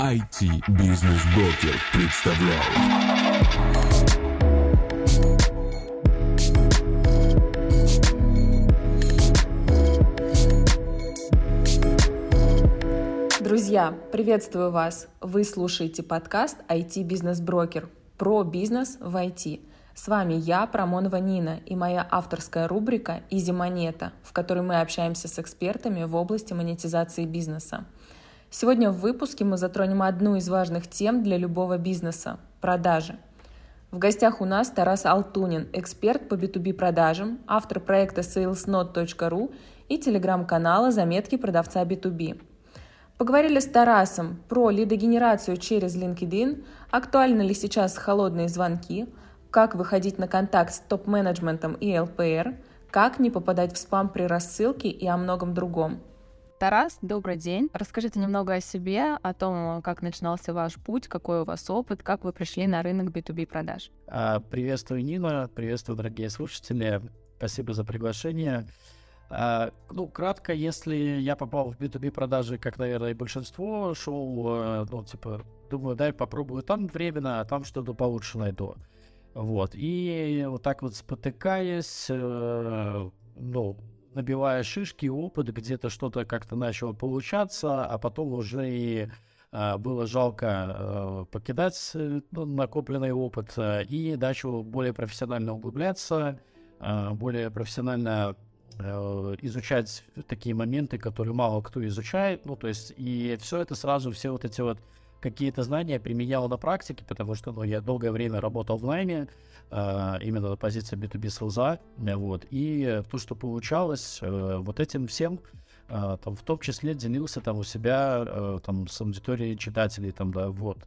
IT-бизнес-брокер представляет. Друзья, приветствую вас! Вы слушаете подкаст IT-бизнес-брокер про бизнес в IT. С вами я, Промонова Нина, и моя авторская рубрика «Изи Монета», в которой мы общаемся с экспертами в области монетизации бизнеса. Сегодня в выпуске мы затронем одну из важных тем для любого бизнеса – продажи. В гостях у нас Тарас Алтунин, эксперт по B2B продажам, автор проекта salesnot.ru и телеграм-канала «Заметки продавца B2B». Поговорили с Тарасом про лидогенерацию через LinkedIn, актуальны ли сейчас холодные звонки, как выходить на контакт с топ-менеджментом и ЛПР, как не попадать в спам при рассылке и о многом другом. Тарас, добрый день. Расскажите немного о себе, о том, как начинался ваш путь, какой у вас опыт, как вы пришли на рынок B2B продаж. А, приветствую, Нина, приветствую, дорогие слушатели. Спасибо за приглашение. А, ну, кратко, если я попал в B2B продажи, как, наверное, и большинство, шел, э, ну, типа, думаю, дай попробую там временно, а там что-то получше найду. Вот, и вот так вот спотыкаясь, э, ну, набивая шишки, опыт, где-то что-то как-то начало получаться, а потом уже и э, было жалко э, покидать э, ну, накопленный опыт э, и начал более профессионально углубляться, более профессионально изучать такие моменты, которые мало кто изучает, ну, то есть, и все это сразу, все вот эти вот какие-то знания применял на практике, потому что, ну, я долгое время работал в найме, именно на позиции B2B селза, вот, и то, что получалось, э, вот этим всем, э, там, в том числе делился там у себя, э, там, с аудиторией читателей, там, да, вот.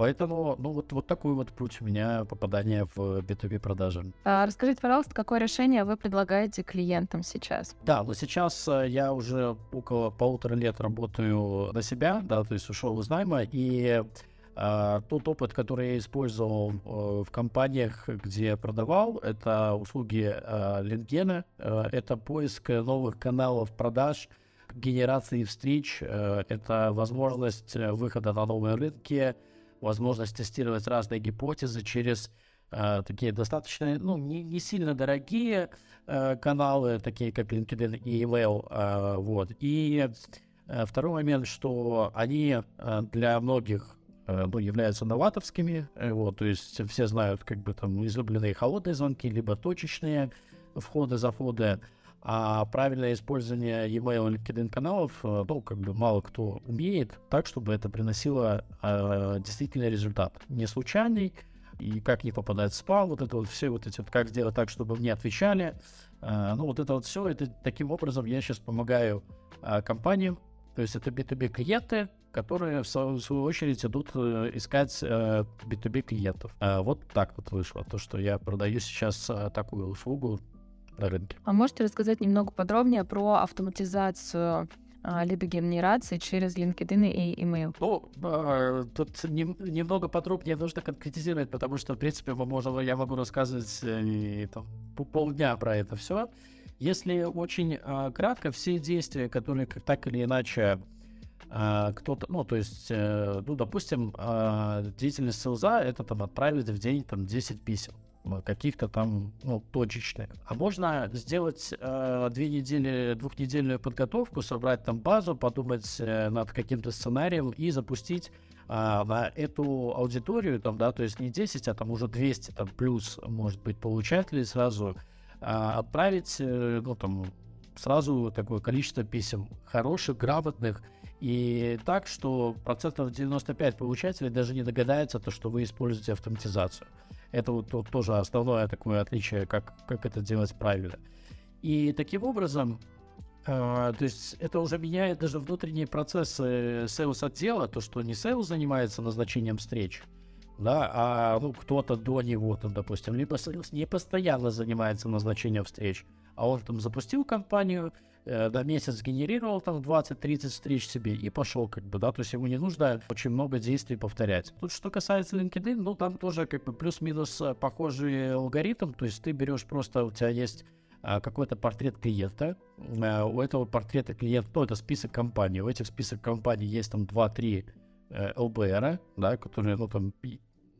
Поэтому, ну, вот, вот такой вот путь у меня попадания в B2B продажи. А, расскажите, пожалуйста, какое решение вы предлагаете клиентам сейчас? Да, но сейчас э, я уже около полутора лет работаю на себя, да, то есть ушел из найма, и Uh, тот опыт, который я использовал uh, в компаниях, где я продавал, это услуги uh, Лингена, uh, это поиск новых каналов продаж, генерации встреч, uh, это возможность выхода на новые рынки, возможность тестировать разные гипотезы через э, такие достаточно, ну, не, не сильно дорогие э, каналы, такие как LinkedIn и email, э, вот. И э, второй момент, что они э, для многих э, являются новаторскими, э, вот, то есть все знают, как бы там излюбленные холодные звонки, либо точечные входы, заходы, а правильное использование e-mail LinkedIn каналов, э, ну, как бы мало кто умеет, так, чтобы это приносило э, действительно результат. Не случайный, и как не попадать в спам, вот это вот все вот эти вот, как сделать так, чтобы мне отвечали. Э, ну, вот это вот все, это таким образом я сейчас помогаю э, компаниям, то есть это B2B клиенты, которые в свою очередь идут э, искать э, B2B клиентов. Э, вот так вот вышло, то, что я продаю сейчас э, такую услугу на рынке. А можете рассказать немного подробнее про автоматизацию лидогенерации через LinkedIn и email? Ну, э, тут не, немного подробнее нужно конкретизировать, потому что, в принципе, мы можем, я могу рассказывать э, и, там, полдня про это все. Если очень э, кратко, все действия, которые так или иначе э, кто-то, ну, то есть, э, ну, допустим, э, деятельность селза — это там отправить в день там 10 писем каких-то там ну, точечных. А можно сделать э, две недели, двухнедельную подготовку, собрать там базу, подумать э, над каким-то сценарием и запустить э, на эту аудиторию, там, да, то есть не 10, а там уже 200 там, плюс, может быть, получателей сразу э, отправить, э, ну, там, сразу такое количество писем хороших, грамотных, и так, что процентов 95 получателей даже не догадаются, то, что вы используете автоматизацию. Это вот, вот тоже основное такое отличие, как, как это делать правильно. И таким образом, э, то есть это уже меняет даже внутренние процессы sales отдела, то, что не sales занимается назначением встреч, да, а ну, кто-то до него, там, допустим, либо sales не постоянно занимается назначением встреч, а он там запустил компанию, на месяц генерировал там 20-30 встреч себе и пошел, как бы, да, то есть ему не нужно очень много действий повторять. Тут, что касается LinkedIn, ну, там тоже, как бы, плюс-минус э, похожий алгоритм, то есть ты берешь просто, у тебя есть э, какой-то портрет клиента, э, у этого портрета клиента, ну, это список компаний, у этих список компаний есть там 2-3 э, ЛБР, да, которые, ну, там,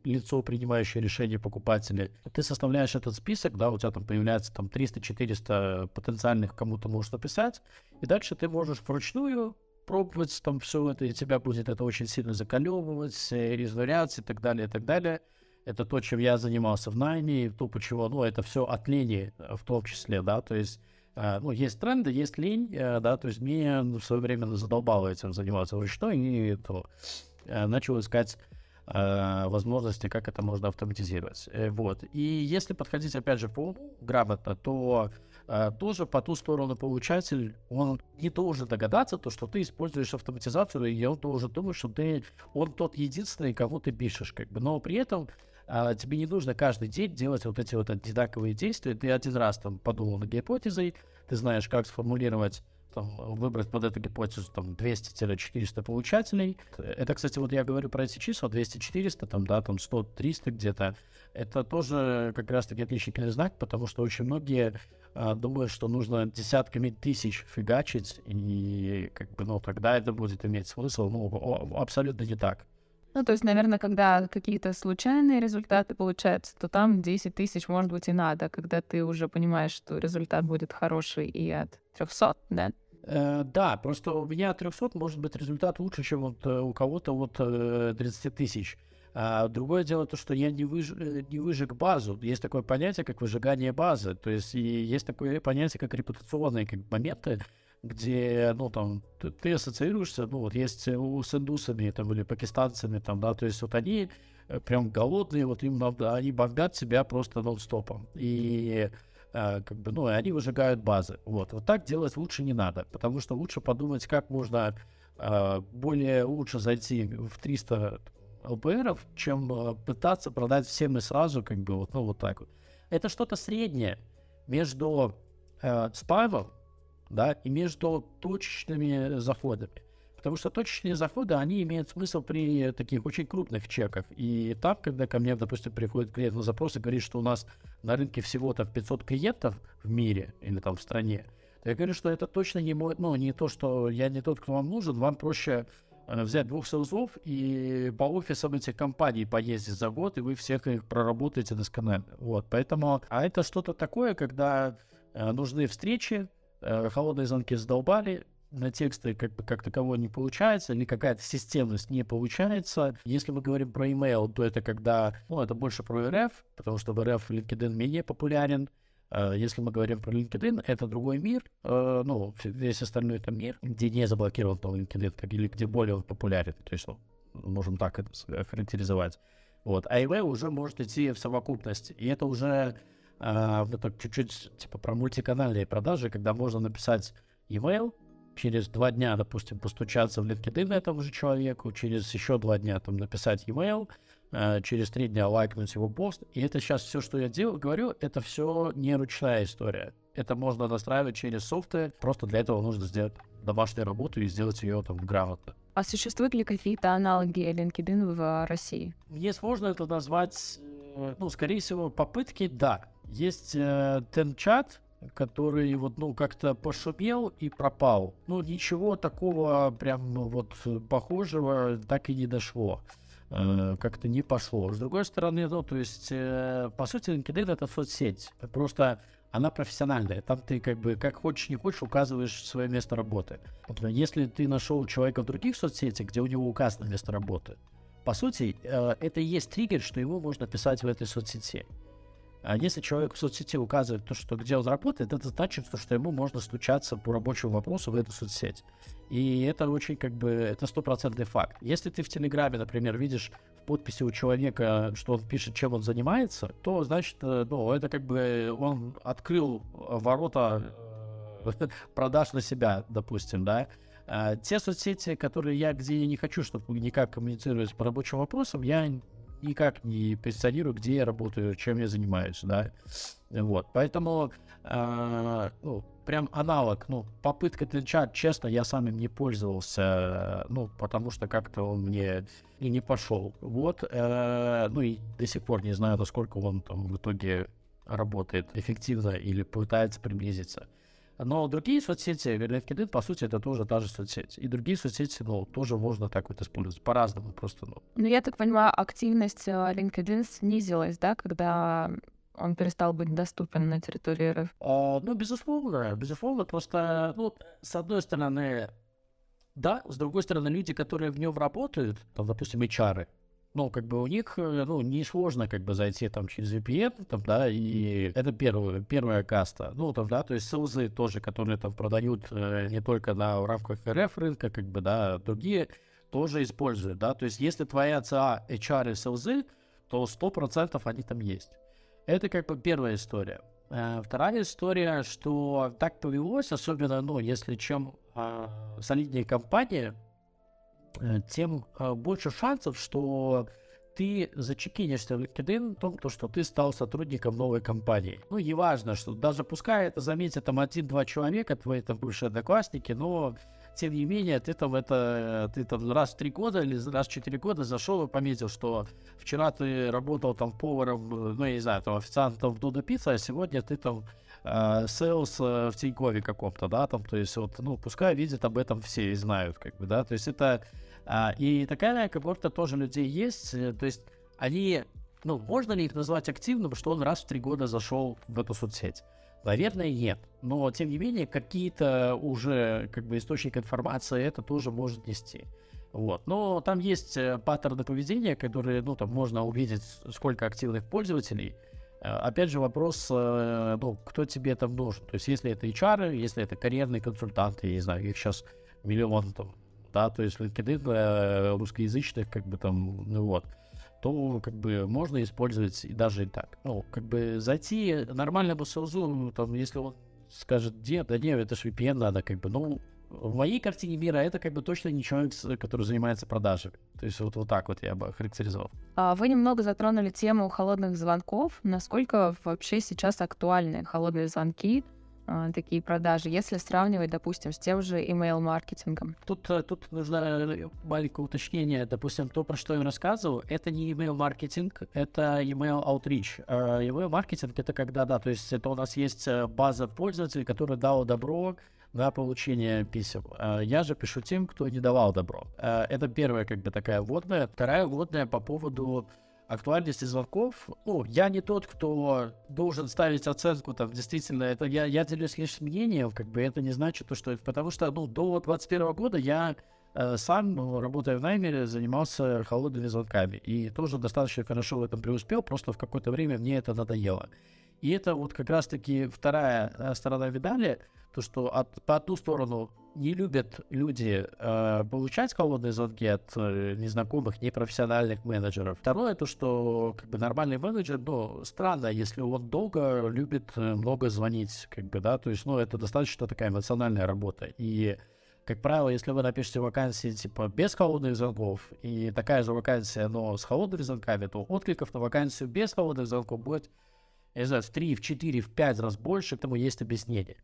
лицо, принимающее решение покупателей. Ты составляешь этот список, да, у тебя там появляется там 300-400 потенциальных, кому то можешь написать, и дальше ты можешь вручную пробовать там все это, и тебя будет это очень сильно заколебывать, э, изнурять и так далее, и так далее. Это то, чем я занимался в найме, то, почему, ну, это все от лени э, в том числе, да, то есть э, ну, есть тренды, есть лень, да, то есть мне в свое время задолбало этим заниматься вручную, и то начал искать возможности, как это можно автоматизировать. Вот. И если подходить, опять же, по грамотно, то а, тоже по ту сторону получатель, он не должен догадаться, то, что ты используешь автоматизацию, и он должен думать, что ты, он тот единственный, кого ты пишешь, как бы. Но при этом тебе не нужно каждый день делать вот эти вот одинаковые действия. Ты один раз там подумал на гипотезой, ты знаешь, как сформулировать выбрать под эту гипотезу там 200-400 получателей. Это, кстати, вот я говорю про эти числа, 200-400, там, да, там 100-300 где-то. Это тоже как раз-таки отличительный знак, потому что очень многие а, думаю, что нужно десятками тысяч фигачить, и как бы, ну, тогда это будет иметь смысл. Ну, абсолютно не так. Ну, то есть, наверное, когда какие-то случайные результаты получаются, то там 10 тысяч, может быть, и надо, когда ты уже понимаешь, что результат будет хороший и от 300, да? Э, да, просто у меня 300 может быть результат лучше, чем вот э, у кого-то вот э, 30 тысяч. А другое дело то, что я не, выж... Э, не выжег базу. Есть такое понятие, как выжигание базы. То есть и есть такое понятие, как репутационные как моменты, где, ну, там, ты, ты ассоциируешься, ну, вот есть у, с индусами, там, или пакистанцами, там, да, то есть вот они э, прям голодные, вот им надо, они бомбят себя просто нон-стопом. И как бы, ну, они выжигают базы. Вот. вот так делать лучше не надо, потому что лучше подумать, как можно uh, более лучше зайти в 300 ЛПРов, чем э, пытаться продать всем и сразу, как бы вот, ну, вот так вот. Это что-то среднее между э, спайвом, да, и между точечными заходами. Потому что точечные заходы, они имеют смысл при таких очень крупных чеках. И там, когда ко мне, допустим, приходит клиент на запрос и говорит, что у нас на рынке всего-то 500 клиентов в мире или там в стране, то я говорю, что это точно не мой, ну, не то, что я не тот, кто вам нужен, вам проще Э, взять двух селзов и по офисам этих компаний поездить за год, и вы всех их проработаете досконально. Вот, поэтому, а это что-то такое, когда э, нужны встречи, э, холодные звонки задолбали, на тексты как бы как такового не получается, или какая-то системность не получается. Если мы говорим про email, то это когда, ну, это больше про РФ, потому что в РФ LinkedIn менее популярен, Э, если мы говорим про LinkedIn, это другой мир, э, ну, весь остальной это мир, где не заблокирован там LinkedIn, или где более популярен, то есть, ну, можем так это характеризовать. Вот. А email уже может идти в совокупность, и это уже это чуть-чуть типа про мультиканальные продажи, когда можно написать email, через два дня, допустим, постучаться в LinkedIn этому же человеку, через еще два дня там написать email, Э, через три дня лайкнуть его пост. И это сейчас все, что я делаю, говорю, это все не ручная история. Это можно настраивать через софты. Просто для этого нужно сделать домашнюю работу и сделать ее там грамотно. А существуют ли какие-то аналоги LinkedIn в России? Мне сложно это назвать. Э, ну, скорее всего, попытки, да. Есть э, TenChat, который вот, ну, как-то пошумел и пропал. Ну, ничего такого прям вот похожего так и не дошло. Э, как-то не пошло. С другой стороны, ну, то есть, э, по сути, LinkedIn это соцсеть. Просто она профессиональная. Там ты как бы как хочешь, не хочешь, указываешь свое место работы. Если ты нашел человека в других соцсетях, где у него указано место работы, по сути, э, это и есть триггер, что его можно писать в этой соцсети. А если человек в соцсети указывает то, что где он работает, это значит, что ему можно стучаться по рабочему вопросу в эту соцсеть. И это очень как бы, это стопроцентный факт. Если ты в Телеграме, например, видишь в подписи у человека, что он пишет, чем он занимается, то значит, э, ну, это как бы он открыл ворота э, продаж на себя, допустим, да. А те соцсети, которые я, где я не хочу, чтобы никак коммуницировать по рабочим вопросам, я никак не позиционирую, где я работаю, чем я занимаюсь, да. Вот, поэтому, э, ну, прям аналог, ну, попытка чат, честно, я сам им не пользовался, ну, потому что как-то он мне и не пошел. Вот, э, ну, и до сих пор не знаю, насколько он там в итоге работает эффективно или пытается приблизиться. Но другие соцсети, LinkedIn, по сути, это тоже та же соцсеть. И другие соцсети, ну, тоже можно так вот использовать. По-разному просто, ну. Ну, я так понимаю, активность э, LinkedIn снизилась, да, когда он перестал быть доступен на территории РФ? А, ну, безусловно, безусловно, просто, ну, с одной стороны, да, с другой стороны, люди, которые в нем работают, там, допустим, HR, ну, как бы у них, э, ну, несложно как бы зайти там через VPN, там, да, и это первая, первая каста. Ну, там, да, то есть СЛЗ тоже, которые там продают э, не только на в рамках РФ рынка, как бы, да, другие тоже используют, да, то есть если твоя ЦА, HR и СЛЗ, то 100% они там есть. Это как бы первая история. Э, вторая история, что так повелось, особенно, ну, если чем э, солиднее компания, тем э, больше шансов, что ты зачекинешься в LinkedIn том, то, что ты стал сотрудником новой компании. Ну, и важно, что даже пускай это заметят там один-два человека, твои там бывшие одноклассники, но тем не менее, ты там это, ты там раз в три года или раз в четыре года зашел и пометил, что вчера ты работал там поваром, ну, я не знаю, там официантом в Додо Пицца, а сегодня ты там э, sales э, в Тинькове каком-то, да, там, то есть вот, ну, пускай видят об этом все и знают, как бы, да, то есть это, э, и такая когорта тоже людей есть, э, то есть они, ну, можно ли их назвать активным, что он раз в три года зашел в эту соцсеть? Наверное, нет. Но, тем не менее, какие-то уже как бы источники информации это тоже может нести. Вот. Но там есть э, паттерны поведения, которые, ну, там можно увидеть, сколько активных пользователей. Э, опять же, вопрос, э, ну, кто тебе там нужен. То есть, если это HR, если это карьерные консультанты, я не знаю, их сейчас миллион там, да, то есть LinkedIn русскоязычных, как бы там, ну вот то как бы можно использовать и даже и так. Ну, как бы зайти нормальному селзу, там, если он скажет, где, да нет, это же VPN надо, как бы, ну, в моей картине мира это как бы точно не человек, который занимается продажами. То есть вот, вот так вот я бы характеризовал. А вы немного затронули тему холодных звонков. Насколько вообще сейчас актуальны холодные звонки? А, такие продажи, если сравнивать, допустим, с тем же email-маркетингом? Тут, э, тут нужно э, маленькое уточнение. Допустим, то, про что я рассказывал, это не email-маркетинг, это email outreach. Email-маркетинг — это когда, да, то есть это у нас есть э, база пользователей, которая дала добро на получение писем. Я же пишу тем, кто не давал добро. Это первая как бы такая вводная. Вторая вводная по поводу актуальности звонков, ну, я не тот, кто должен ставить оценку, там, действительно, это я, я делюсь лишь мнением, как бы это не значит то, что потому что, ну, до 21 года я э, сам, ну, работая в Наймере, занимался холодными звонками, и тоже достаточно хорошо в этом преуспел, просто в какое-то время мне это надоело. И это вот как раз-таки вторая э, сторона медали, то, что от, по одну сторону не любят люди э, получать холодные звонки от э, незнакомых, непрофессиональных менеджеров. Второе, то, что как бы нормальный менеджер, ну, странно, если он долго любит э, много звонить, как бы, да, то есть, ну, это достаточно такая эмоциональная работа. И как правило, если вы напишете вакансии типа без холодных звонков и такая же вакансия, но с холодными звонками, то откликов на вакансию без холодных звонков будет, не знаю, в 3, в 4, в 5 раз больше, к тому есть объяснение.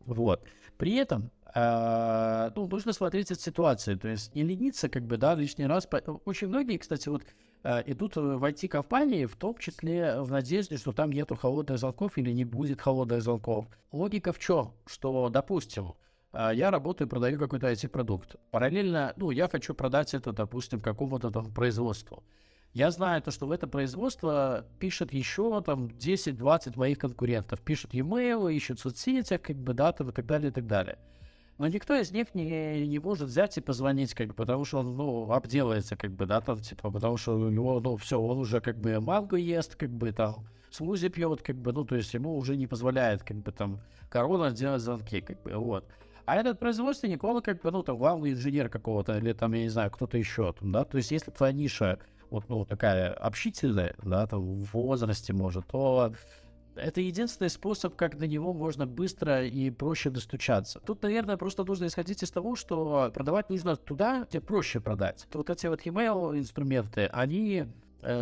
Вот. При этом, э, ну, нужно смотреть эту ситуацию, то есть не лениться, как бы, да, лишний раз. Очень многие, кстати, вот э, идут в IT-компании, в том числе в надежде, что там нету холодных звонков или не будет холодных звонков. Логика в чем? Что, допустим, э, я работаю, продаю какой-то IT-продукт. Параллельно, ну, я хочу продать это, допустим, какому-то там производству. Я знаю то, что в это производство пишет еще там 10-20 моих конкурентов. Пишут e-mail, ищут в соцсетях, как бы, да, там, и так далее, и так далее. Но никто из них не, не может взять и позвонить, как бы, потому что он, ну, обделается, как бы, да, там, типа, потому что у него, ну, все, он уже, как бы, манго ест, как бы, там, смузи пьет, как бы, ну, то есть ему уже не позволяет, как бы, там, корона делать звонки, как бы, вот. А этот производственник, он, как бы, ну, там, главный инженер какого-то, или там, я не знаю, кто-то еще, там, да, то есть если твоя ниша вот, ну, такая общительная, да, там, в возрасте, может, то это единственный способ, как до него можно быстро и проще достучаться. Тут, наверное, просто нужно исходить из того, что продавать нужно туда, где проще продать. Вот эти вот email инструменты, они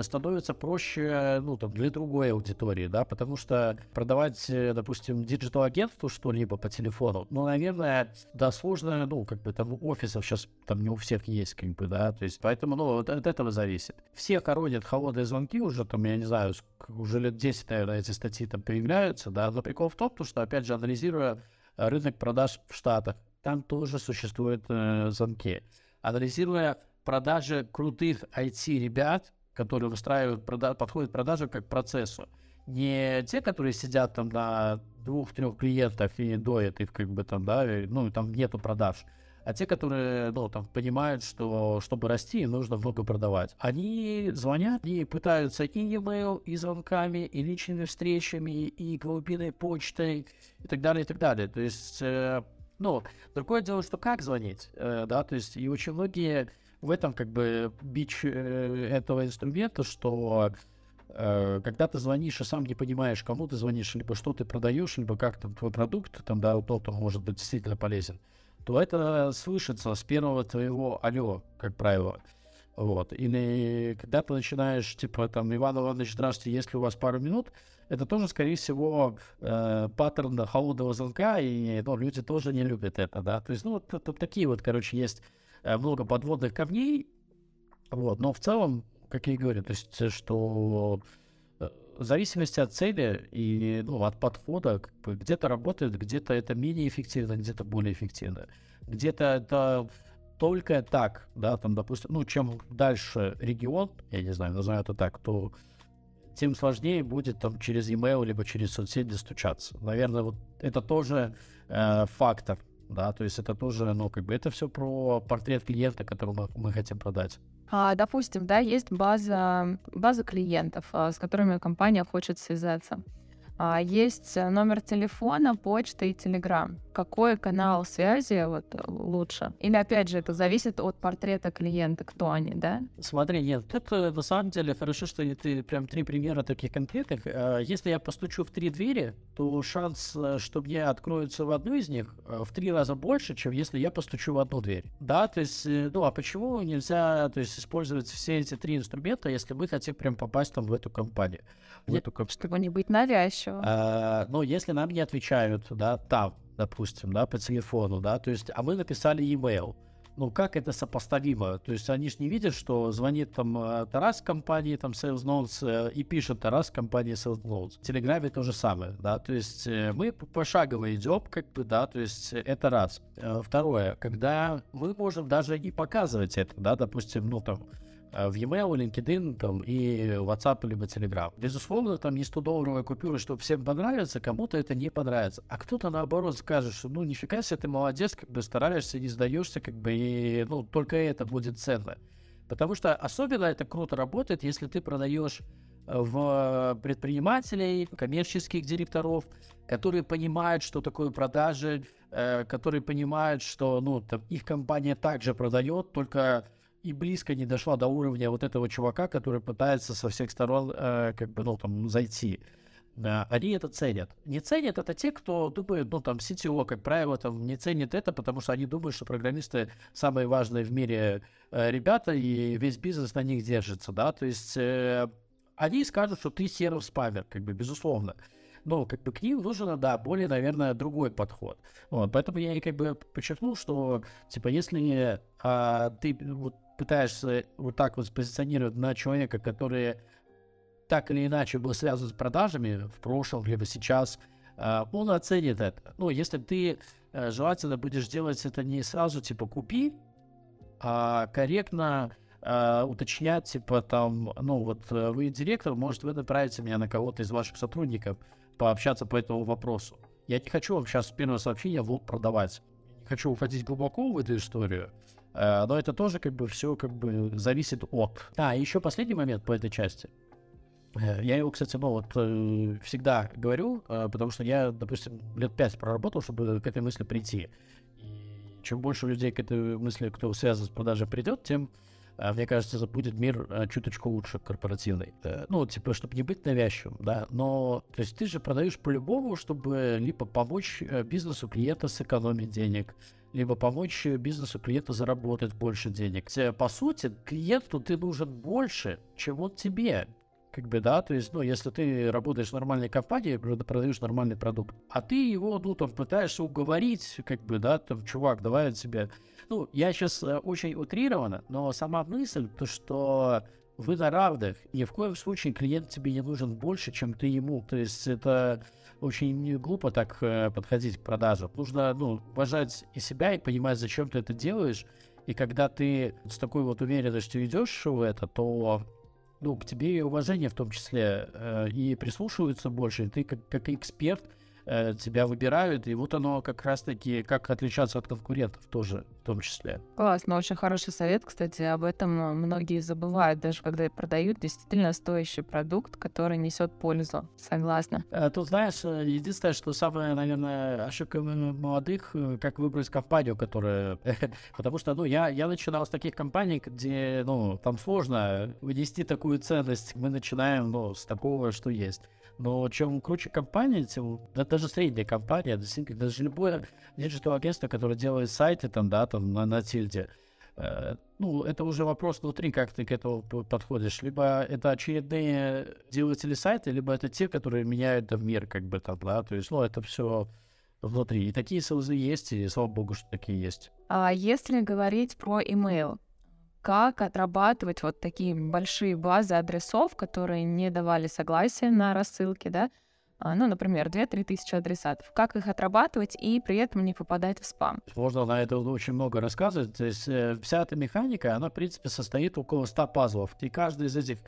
становится проще, ну, там, для другой аудитории, да, потому что продавать, э, допустим, digital -агентству что-либо по телефону, ну, наверное, да, сложно, ну, как бы там офисов сейчас там не у всех есть, как бы, да, то есть, поэтому, ну, от, от этого зависит. Все хоронят холодные звонки уже, там, я не знаю, уже лет 10, наверное, эти статьи там появляются, да, но прикол в том, что, опять же, анализируя рынок продаж в Штатах, там тоже существуют э, звонки. Анализируя продажи крутых IT-ребят, которые выстраивают, подходят к как к процессу, не те, которые сидят там на двух-трех клиентах и доят их, как бы там, да, и, ну, там нету продаж, а те, которые, ну, там, понимают, что чтобы расти, нужно много продавать. Они звонят и пытаются и e-mail, и звонками, и личными встречами, и глубинной почтой, и так далее, и так далее. То есть, э, ну, другое дело, что как звонить, э, да, то есть, и очень многие в этом, как бы, бич э, этого инструмента, что э, когда ты звонишь и сам не понимаешь, кому ты звонишь, либо что ты продаешь, либо как там твой продукт, там, да, тот, кто может быть действительно полезен, то это слышится с первого твоего алло, как правило. Вот. Или когда ты начинаешь, типа, там, Иван Иванович, здравствуйте, ли у вас пару минут, это тоже, скорее всего, э, паттерн холодного звонка, и ну, люди тоже не любят это, да. То есть, ну, вот, такие вот, короче, есть много подводных камней, вот. Но в целом, как я и говорю, то есть, э, что э, в зависимости от цели и ну, от подхода, где-то работает, где-то это менее эффективно, где-то более эффективно. Где-то это только так, да, там, допустим, ну, чем дальше регион, я не знаю, назову это так, то тем сложнее будет там через e-mail либо через соцсети достучаться. Наверное, вот это тоже э, фактор, да, то есть это тоже, ну, как бы это все про портрет клиента, который мы, мы хотим продать. А, допустим, да, есть база, база клиентов, а, с которыми компания хочет связаться. А, есть э, номер телефона, почта и телеграм. Какой канал связи вот э, лучше? Или опять же, это зависит от портрета клиента, кто они, да? Смотри, нет, это на самом деле хорошо, что ты прям три примера таких конкретных. Э, Если я постучу в три двери, то шанс, что мне откроются в одну из них, в три раза больше, чем если я постучу в одну дверь. Да, то есть, ну а почему нельзя, то есть, использовать все эти три инструмента, если мы хотим прям попасть там в эту компанию? В эту комп- Чтобы не быть навязчивым. А, ну, если нам не отвечают, да, там, допустим, да, по телефону, да, то есть, а мы написали e-mail, ну, как это сопоставимо? То есть, они же не видят, что звонит там э, Тарас компании, там, Sales Notes, э, и пишет Тарас компании Sales Notes. В Телеграме то же самое, да, то есть, э, мы пошагово идем, как бы, да, то есть, э, это раз. Э, Второе, когда мы можем даже и показывать это, да, допустим, ну, там, э, в e-mail, LinkedIn там, и WhatsApp либо Telegram. Безусловно, там не 100-долларовая купюра, что всем понравится, кому-то это не понравится. А кто-то наоборот скажет, что ну нифига себе, ты молодец, как бы стараешься, не сдаешься, как бы, и ну только это будет ценно. Потому что особенно это круто работает, если ты продаешь э, в предпринимателей, коммерческих директоров, которые понимают, что такое продажи, э, которые понимают, что ну, там, их компания также продает, только и близко не дошла до уровня вот этого чувака, который пытается со всех сторон э, как бы, ну, там, зайти. Да, они это ценят. Не ценят это те, кто думает, ну, там, CTO, как правило, там, не ценит это, потому что они думают, что программисты самые важные в мире э, ребята, и весь бизнес на них держится, да, то есть э, они скажут, что ты сервис спамер, как бы, безусловно. Но как бы к ним нужен, да, более, наверное, другой подход. Вот, поэтому я и как бы подчеркнул, что, типа, если а, ты вот пытаешься вот так вот спозиционировать на человека, который так или иначе был связан с продажами в прошлом, либо сейчас, а, он оценит это. Ну, если ты э, желательно будешь делать это не сразу, типа, купи, а корректно а, уточнять, типа, там, ну, вот э, вы директор, может, вы направите меня на кого-то из ваших сотрудников пообщаться по этому вопросу. Я не хочу вам сейчас с первого сообщения вот продавать. Не хочу уходить глубоко в эту историю, но это тоже как бы все как бы зависит от. А, еще последний момент по этой части. Э, Я его, кстати, ну вот э, всегда говорю, э, потому что я, допустим, лет пять проработал, чтобы к этой мысли прийти. И чем больше людей к этой мысли, кто связан с продажей, придет, тем, э, мне кажется, это будет мир э, чуточку лучше корпоративный. Э, Ну, типа, чтобы не быть навязчивым, да. Но, то есть ты же продаешь по-любому, чтобы либо помочь э, бизнесу клиента сэкономить денег, либо помочь э, бизнесу клиента заработать больше денег. По сути, клиенту ты нужен больше, чем он тебе как бы, да, то есть, ну, если ты работаешь в нормальной компании, прод- продаешь нормальный продукт, а ты его, ну, там, пытаешься уговорить, как бы, да, там, чувак, давай от себя. Ну, я сейчас очень утрированно, но сама мысль, то, что вы на равных, ни в коем случае клиент тебе не нужен больше, чем ты ему. То есть это очень глупо так э, подходить к продажам. Нужно, ну, уважать и себя, и понимать, зачем ты это делаешь. И когда ты с такой вот уверенностью идешь в это, то ну, к тебе и уважение в том числе, э, и прислушиваются больше, и ты как, как эксперт э, тебя выбирают, и вот оно как раз-таки, как отличаться от конкурентов тоже в том числе. Классно, очень хороший совет, кстати, об этом многие забывают, даже когда продают действительно стоящий продукт, который несет пользу. Согласна. А, тут, знаешь, единственное, что самое, наверное, ошибка молодых, э, как выбрать компанию, которая... Потому что, ну, я, я начинал с таких компаний, где, ну, там сложно вынести такую ценность. Мы начинаем, ну, с такого, что есть. Но чем круче компания, тем да, даже средняя компания, даже любое digital агентство, которое делает сайты там, да, там на, на тильде, э, ну, это уже вопрос внутри, как ты к этому подходишь. Либо это очередные делатели сайта, либо это те, которые меняют там, мир, как бы там, да, то есть, ну, это все внутри. И такие sales ы есть, и слава богу, что такие есть. А если говорить про email, как отрабатывать вот такие большие базы адресов, которые не давали согласия на рассылки, да, а, ну, например, 2-3 тысячи адресатов. Как их отрабатывать и при этом не попадать в спам? Можно на это очень много рассказывать. То есть э, вся эта механика, она, в принципе, состоит около 100 пазлов. И каждый из этих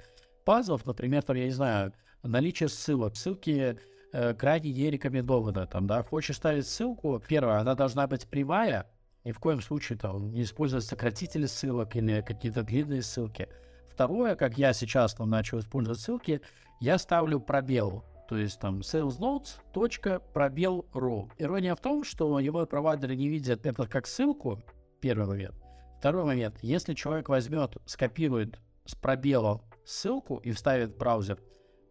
пазлов, например, там, я не знаю, наличие ссылок, ссылки э, крайне не рекомендовано. Там, да, хочешь ставить ссылку, первое, она должна быть прямая, ни в коем случае там не использовать сократители ссылок или какие-то длинные ссылки. Второе, как я сейчас там начал использовать ссылки, я ставлю пробел. То есть там salesnotes. пробел ru. Ирония в том, что его провайдеры не видят это как ссылку, первый момент. Второй момент, если человек возьмет, скопирует с пробела ссылку и вставит в браузер,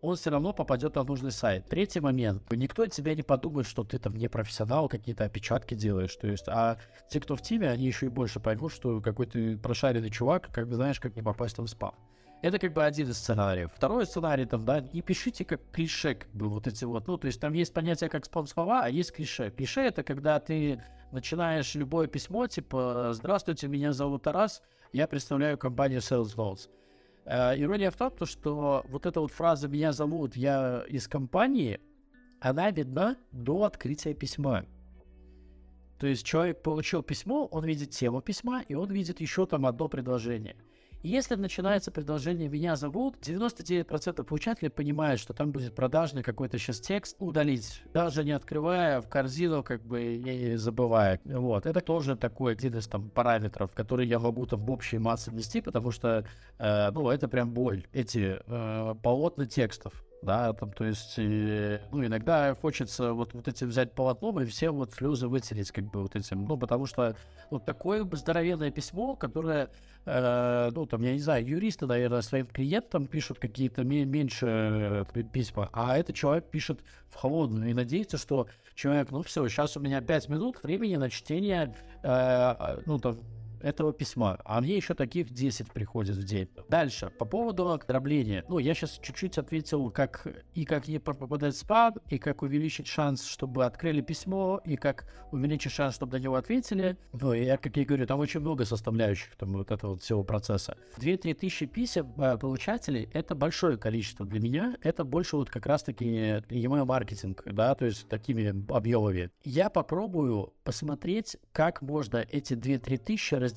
он все равно попадет на нужный сайт. Третий момент. Никто от тебя не подумает, что ты там не профессионал, какие-то опечатки делаешь. То есть, а те, кто в теме, они еще и больше поймут, что какой то прошаренный чувак, как бы знаешь, как не попасть в спам. Это как бы один из сценариев. Второй сценарий, там, да, не пишите как клише, как бы вот эти вот, ну, то есть там есть понятие как спам-слова, а есть клише. Клише это когда ты начинаешь любое письмо, типа, здравствуйте, меня зовут Тарас, я представляю компанию Sales Notes. Э, ирония в том, что вот эта вот фраза «меня зовут, я из компании», она видна до открытия письма. То есть человек получил письмо, он видит тему письма, и он видит еще там одно предложение – если начинается предложение «меня зовут», 99% получателей понимают, что там будет продажный какой-то сейчас текст, удалить, даже не открывая в корзину, как бы не забывая. Вот, это тоже такой один из там параметров, который я могу там в общей массе внести, потому что, э, ну, это прям боль, эти э, полотна текстов да, там, то есть, и, ну, иногда хочется вот, вот эти взять полотном и все вот слезы вытереть, как бы, вот этим, ну, потому что вот такое здоровенное письмо, которое, э, ну, там, я не знаю, юристы, наверное, своим клиентам пишут какие-то меньше э, письма, а этот человек пишет в холодную. И надеется, что человек, ну, все, сейчас у меня 5 минут времени на чтение, э, ну, там, этого письма, а мне еще таких 10 приходит в день. Дальше, по поводу дробления. Ну, я сейчас чуть-чуть ответил, как и как не попадать в спам, и как увеличить шанс, чтобы открыли письмо, и как увеличить шанс, чтобы на него ответили. Ну, и я, как я говорю, там очень много составляющих там вот этого вот всего процесса. 2-3 тысячи писем э, получателей — это большое количество для меня. Это больше вот как раз-таки email маркетинг, да, то есть такими объемами. Я попробую посмотреть, как можно эти 2-3 тысячи разделить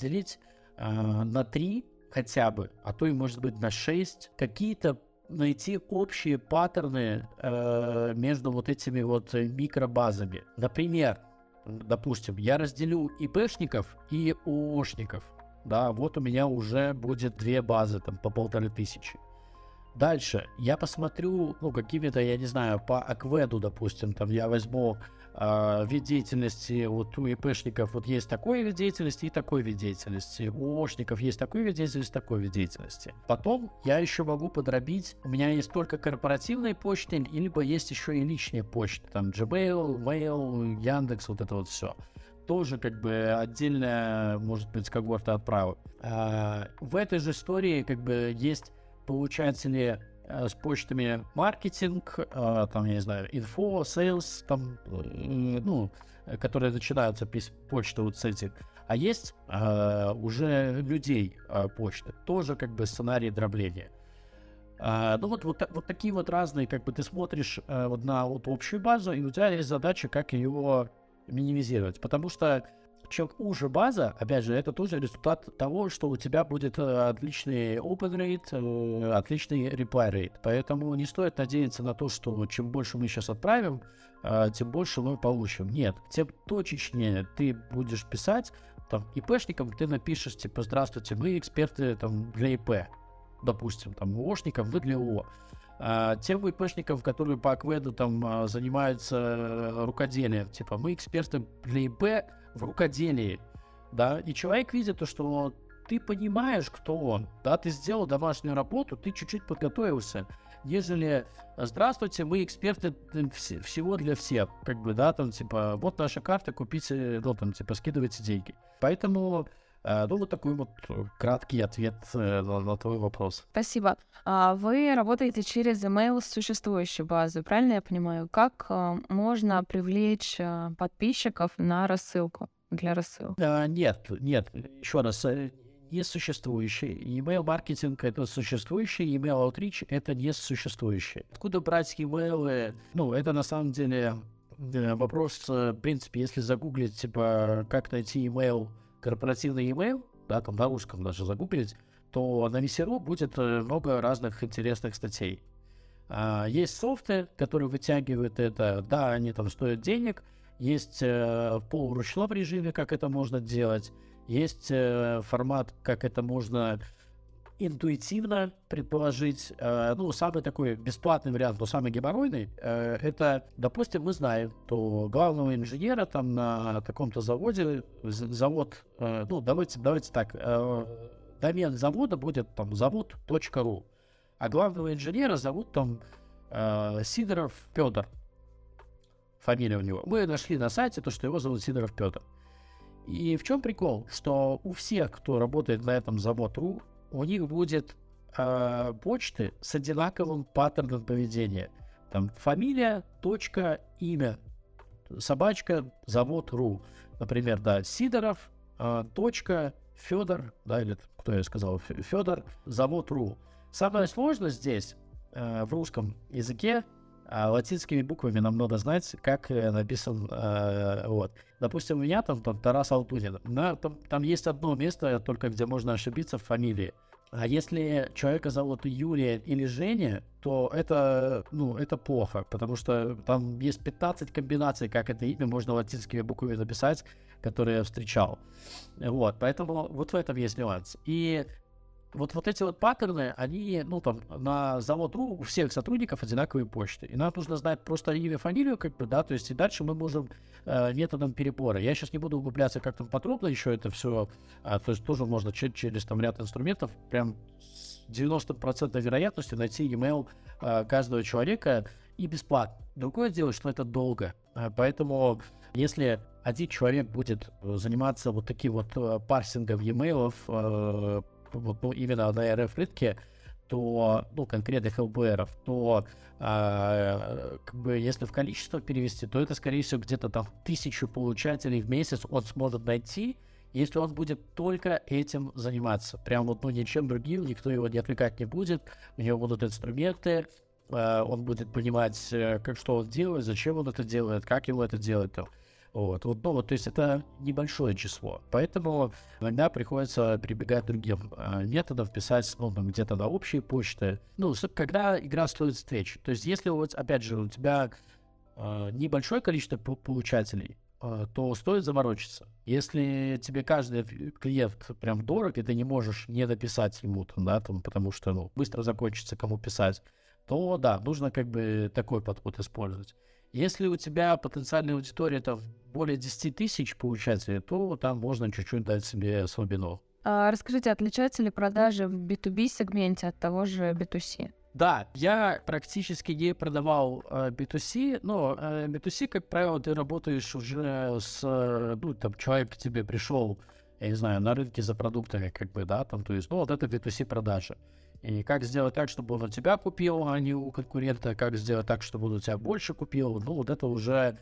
э, на 3 хотя бы, а то и может быть на 6, какие-то найти общие паттерны э, между вот этими вот микробазами. Например, допустим, я разделю ИПшников и ООшников. Да, вот у меня уже будет две базы, там, по полторы тысячи. Дальше я посмотрю, ну, какими-то, я не знаю, по акведу, допустим, там я возьму э, вид деятельности, вот у ИПшников вот есть такой вид деятельности и такой вид деятельности, у Ошников есть такой вид деятельности, такой вид деятельности. Потом я еще могу подробить, у меня есть только корпоративные почты, либо есть еще и личные почты, там Gmail, Mail, Яндекс, вот это вот все тоже как бы отдельная, может быть, когорта отправок. А, в этой же истории как бы есть получатели э, с почтами маркетинг, э, там, я не знаю, info, sales, там, э, ну, которые начинаются почта вот с этих. А есть э, уже людей э, почты, тоже как бы сценарий дробления. А, ну вот, вот, вот такие вот разные, как бы ты смотришь а, вот на вот общую базу, и у тебя есть задача, как ее минимизировать. Потому что чем уже база, опять же, это тоже результат того, что у тебя будет э, отличный open rate, э, отличный reply rate. Поэтому не стоит надеяться на то, что чем больше мы сейчас отправим, э, тем больше мы получим. Нет, тем точечнее ты будешь писать, там, ИПшникам ты напишешь, типа, здравствуйте, мы эксперты там, для ИП, допустим, там, ООшникам вы для ООО. А, тем ИПшникам, которые по акведу там занимаются рукоделием, типа, мы эксперты для ИП, в рукоделии, да, и человек видит то, что ты понимаешь, кто он, да, ты сделал домашнюю работу, ты чуть-чуть подготовился, нежели «Здравствуйте, мы эксперты вс- всего для всех», как бы, да, там, типа, вот наша карта, купите, ну, там, типа, скидывайте деньги. Поэтому э, ну, вот такой вот краткий ответ э, на, на твой вопрос. Спасибо. А вы работаете через email существующей базы, правильно я понимаю? Как э, можно привлечь подписчиков на рассылку? для рассылки? Нет, нет, еще раз, не существующий. Email маркетинг это существующий, email outreach это не существующий. Откуда брать email? Ну, это на самом деле вопрос, в принципе, если загуглить, типа, как найти email, корпоративный email, да, там на русском даже загуглить, то на VC.ru будет много разных интересных статей. А, есть софты, которые вытягивают это, да, они там стоят денег, есть э, полуручном режиме, как это можно делать, есть э, формат, как это можно интуитивно предположить. Э, ну, самый такой бесплатный вариант, но самый геморройный, э, это, допустим, мы знаем, то главного инженера там на таком-то заводе, завод, э, ну, давайте, давайте так, э, домен завода будет там завод.ру, а главного инженера зовут там э, Сидоров Петр. Фамилия у него. Мы нашли на сайте то, что его зовут Сидоров Петр. И в чем прикол? Что у всех, кто работает на этом завод.ру, у них будет э, почты с одинаковым паттерном поведения. Там фамилия, точка, имя, собачка, завод.ру. Например, да, Сидоров, э, точка, Федор, да, или кто я сказал, Федор, завод.ру. Самое сложное здесь э, в русском языке а латинскими буквами нам надо знать, как э, написан, э, вот. Допустим, у меня там, там Тарас Алтунин. На, там, там есть одно место только, где можно ошибиться в фамилии. А если человека зовут Юрия или Женя, то это, ну, это плохо, потому что там есть 15 комбинаций, как это имя можно латинскими буквами написать, которые я встречал. Вот, поэтому вот в этом есть нюанс. И вот, вот эти вот паттерны, они, ну, там, на завод.ру у всех сотрудников одинаковые почты. И нам нужно знать просто имя, фамилию, как бы, да, то есть и дальше мы можем э, методом перебора. Я сейчас не буду углубляться как-то подробно еще это все, а, то есть тоже можно через, через там ряд инструментов прям с 90% вероятностью найти email э, каждого человека и бесплатно. Другое дело, что это долго. Э, поэтому если один человек будет заниматься вот таким вот э, парсингом e-mail, э, вот, ну, именно на РФ рынке, то, ну, конкретных ЛБРов, то а, как бы, если в количество перевести, то это, скорее всего, где-то там тысячу получателей в месяц он сможет найти, если он будет только этим заниматься. Прям вот, ну, ничем другим, никто его не отвлекать не будет, у него будут инструменты, а, он будет понимать, э, как что он делает, зачем он это делает, как ему это делать. Там. Вот, вот, ну, вот, то есть это небольшое число. Поэтому иногда приходится прибегать к другим э, методам, писать ну, где-то на общие почты. Ну, когда игра стоит встреч. То есть если, вот, опять же, у тебя э, небольшое количество получателей, э, то стоит заморочиться. Если тебе каждый клиент прям дорог, и ты не можешь не дописать ему, там, да, там, потому что ну, быстро закончится, кому писать, то да, нужно как бы такой подход использовать. Если у тебя потенциальная аудитория это более 10 тысяч получателей, то там можно чуть-чуть дать себе слабину. А расскажите, отличаются ли продажи в B2B сегменте от того же B2C? Да, я практически не продавал э, B2C, но э, B2C, как правило, ты работаешь уже с, ну, там, человек к тебе пришел, я не знаю, на рынке за продуктами, как бы, да, там, то есть, ну, вот это B2C продажи. И как сделать так, чтобы он у тебя купил, а не у конкурента, как сделать так, чтобы он у тебя больше купил, ну, вот это уже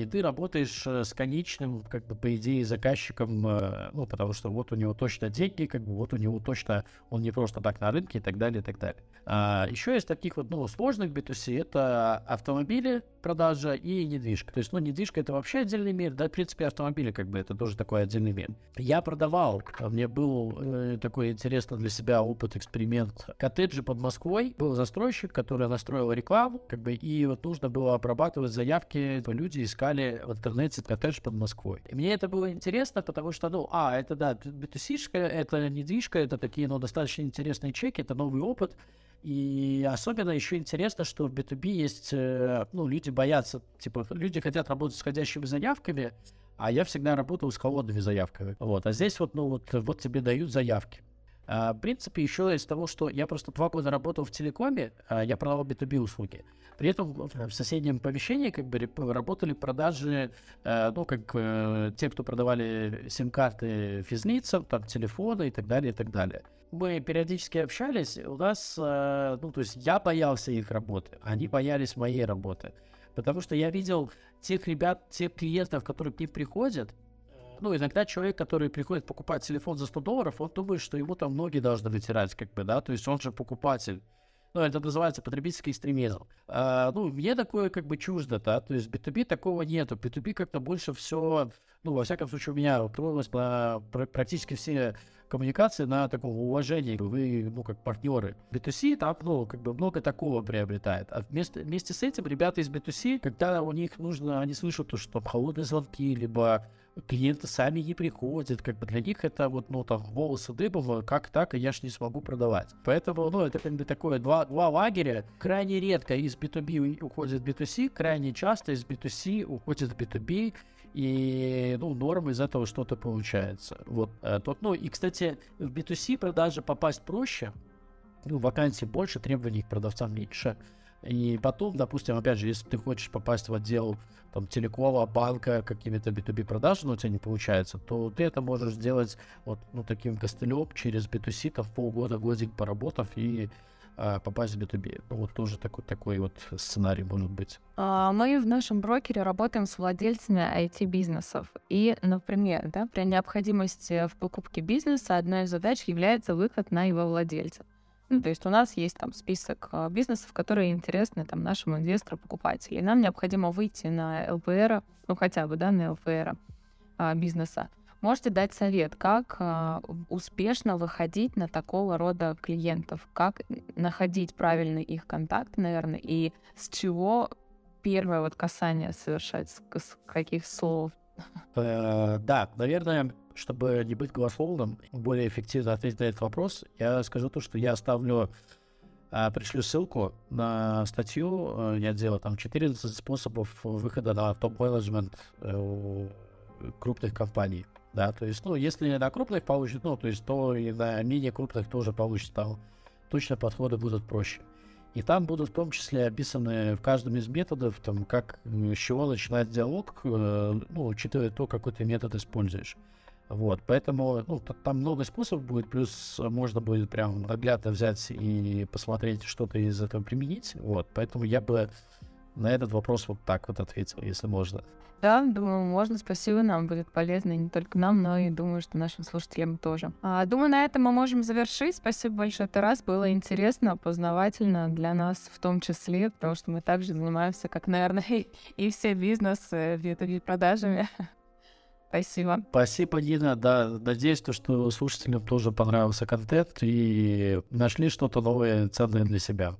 и ты работаешь э, с конечным, как бы, по идее, заказчиком, э, ну, потому что вот у него точно деньги, как бы, вот у него точно, он не просто так на рынке и так далее, и так далее. А, еще из таких вот, ну, сложных B2C это автомобили, продажа и недвижка. То есть, ну, недвижка это вообще отдельный мир, да, в принципе, автомобили, как бы, это тоже такой отдельный мир. Я продавал, мне был э, такой интересный для себя опыт, эксперимент. Коттеджи под Москвой, был застройщик, который настроил рекламу, как бы, и вот нужно было обрабатывать заявки, люди искали в интернете коттедж под Москвой. И мне это было интересно, потому что, ну, а, это, да, B2C, это недвижка, это такие, ну, достаточно интересные чеки, это новый опыт. И особенно еще интересно, что в B2B есть, э, ну, люди боятся, типа, люди хотят работать с входящими заявками, а я всегда работал с холодными заявками. Вот, а здесь вот, ну, вот, вот тебе дают заявки. А, в принципе, еще из того, что я просто два года работал в телекоме, а, я продавал B2B услуги. При этом в соседнем помещении как бы работали продажи, а, ну, как те, кто продавали сим-карты физлицам, там, телефоны и так далее, и так далее. Мы периодически общались, у нас, ну, то есть я боялся их работы, они боялись моей работы. Потому что я видел тех ребят, тех клиентов, которые к ним приходят, ну, иногда человек, который приходит покупать телефон за 100 долларов, он думает, что ему там ноги должны вытирать, как бы, да, то есть он же покупатель. Ну, это называется потребительский экстремизм. А, ну, мне такое как бы чуждо, да, то есть в B2B такого нету. В B2B как-то больше все, ну, во всяком случае, у меня уперлось на практически все коммуникации на таком уважении, вы, ну, как партнеры. B2C там, ну, как бы много такого приобретает. А вместе, вместе с этим ребята из B2C, когда у них нужно, они слышат, то, что там холодные звонки, либо клиенты сами не приходят, как бы для них это вот, ну, там, волосы дыбом, как так, я ж не смогу продавать. Поэтому, ну, это как бы такое два, два лагеря. Крайне редко из B2B уходит в B2C, крайне часто из B2C уходит в B2B, и, ну, норм из этого что-то получается. Вот. Э, тот, ну, и, кстати, в B2C продажи попасть проще, ну, вакансий больше, требований к продавцам меньше. И потом, допустим, опять же, если ты хочешь попасть в отдел там, телекома, банка, какими-то B2B продажи, но у тебя не получается, то ты это можешь сделать вот ну, таким костылем через B2C, там, полгода, годик поработав и а, попасть в B2B. Ну, вот тоже такой, такой вот сценарий может быть. А, мы в нашем брокере работаем с владельцами IT-бизнесов. И, например, да, при необходимости в покупке бизнеса одной из задач является выход на его владельца. Ну, то есть у нас есть там список а, бизнесов, которые интересны там нашему инвестору, покупателю. И нам необходимо выйти на ЛПР, ну хотя бы, да, на ЛПР а, бизнеса. Можете дать совет, как а, успешно выходить на такого рода клиентов, как находить правильный их контакт, наверное, и с чего первое вот касание совершать, с, с каких слов? Э, да, наверное, чтобы не быть голословным, более эффективно ответить на этот вопрос, я скажу то, что я оставлю, а, пришлю ссылку на статью, я делал там 14 способов выхода на топ-менеджмент э, крупных компаний. Да, то есть, ну, если на крупных получит, ну, то есть, то и на менее крупных тоже получится, там точно подходы будут проще. И там будут в том числе описаны в каждом из методов, там, как, с чего начинать диалог, э, ну, учитывая то, какой ты метод используешь. Вот, поэтому ну, там много способов будет, плюс можно будет прям наглядно взять и посмотреть что-то из этого применить. Вот, поэтому я бы на этот вопрос вот так вот ответил, если можно. Да, думаю, можно. Спасибо, нам будет полезно не только нам, но и думаю, что нашим слушателям тоже. А, думаю, на этом мы можем завершить. Спасибо большое, Тарас. Было интересно, познавательно для нас в том числе, потому что мы также занимаемся, как, наверное, и, и все бизнесы, B2B-продажами. Спасибо. Спасибо, Дина. Да, надеюсь, то, что слушателям тоже понравился контент и нашли что-то новое, ценное для себя.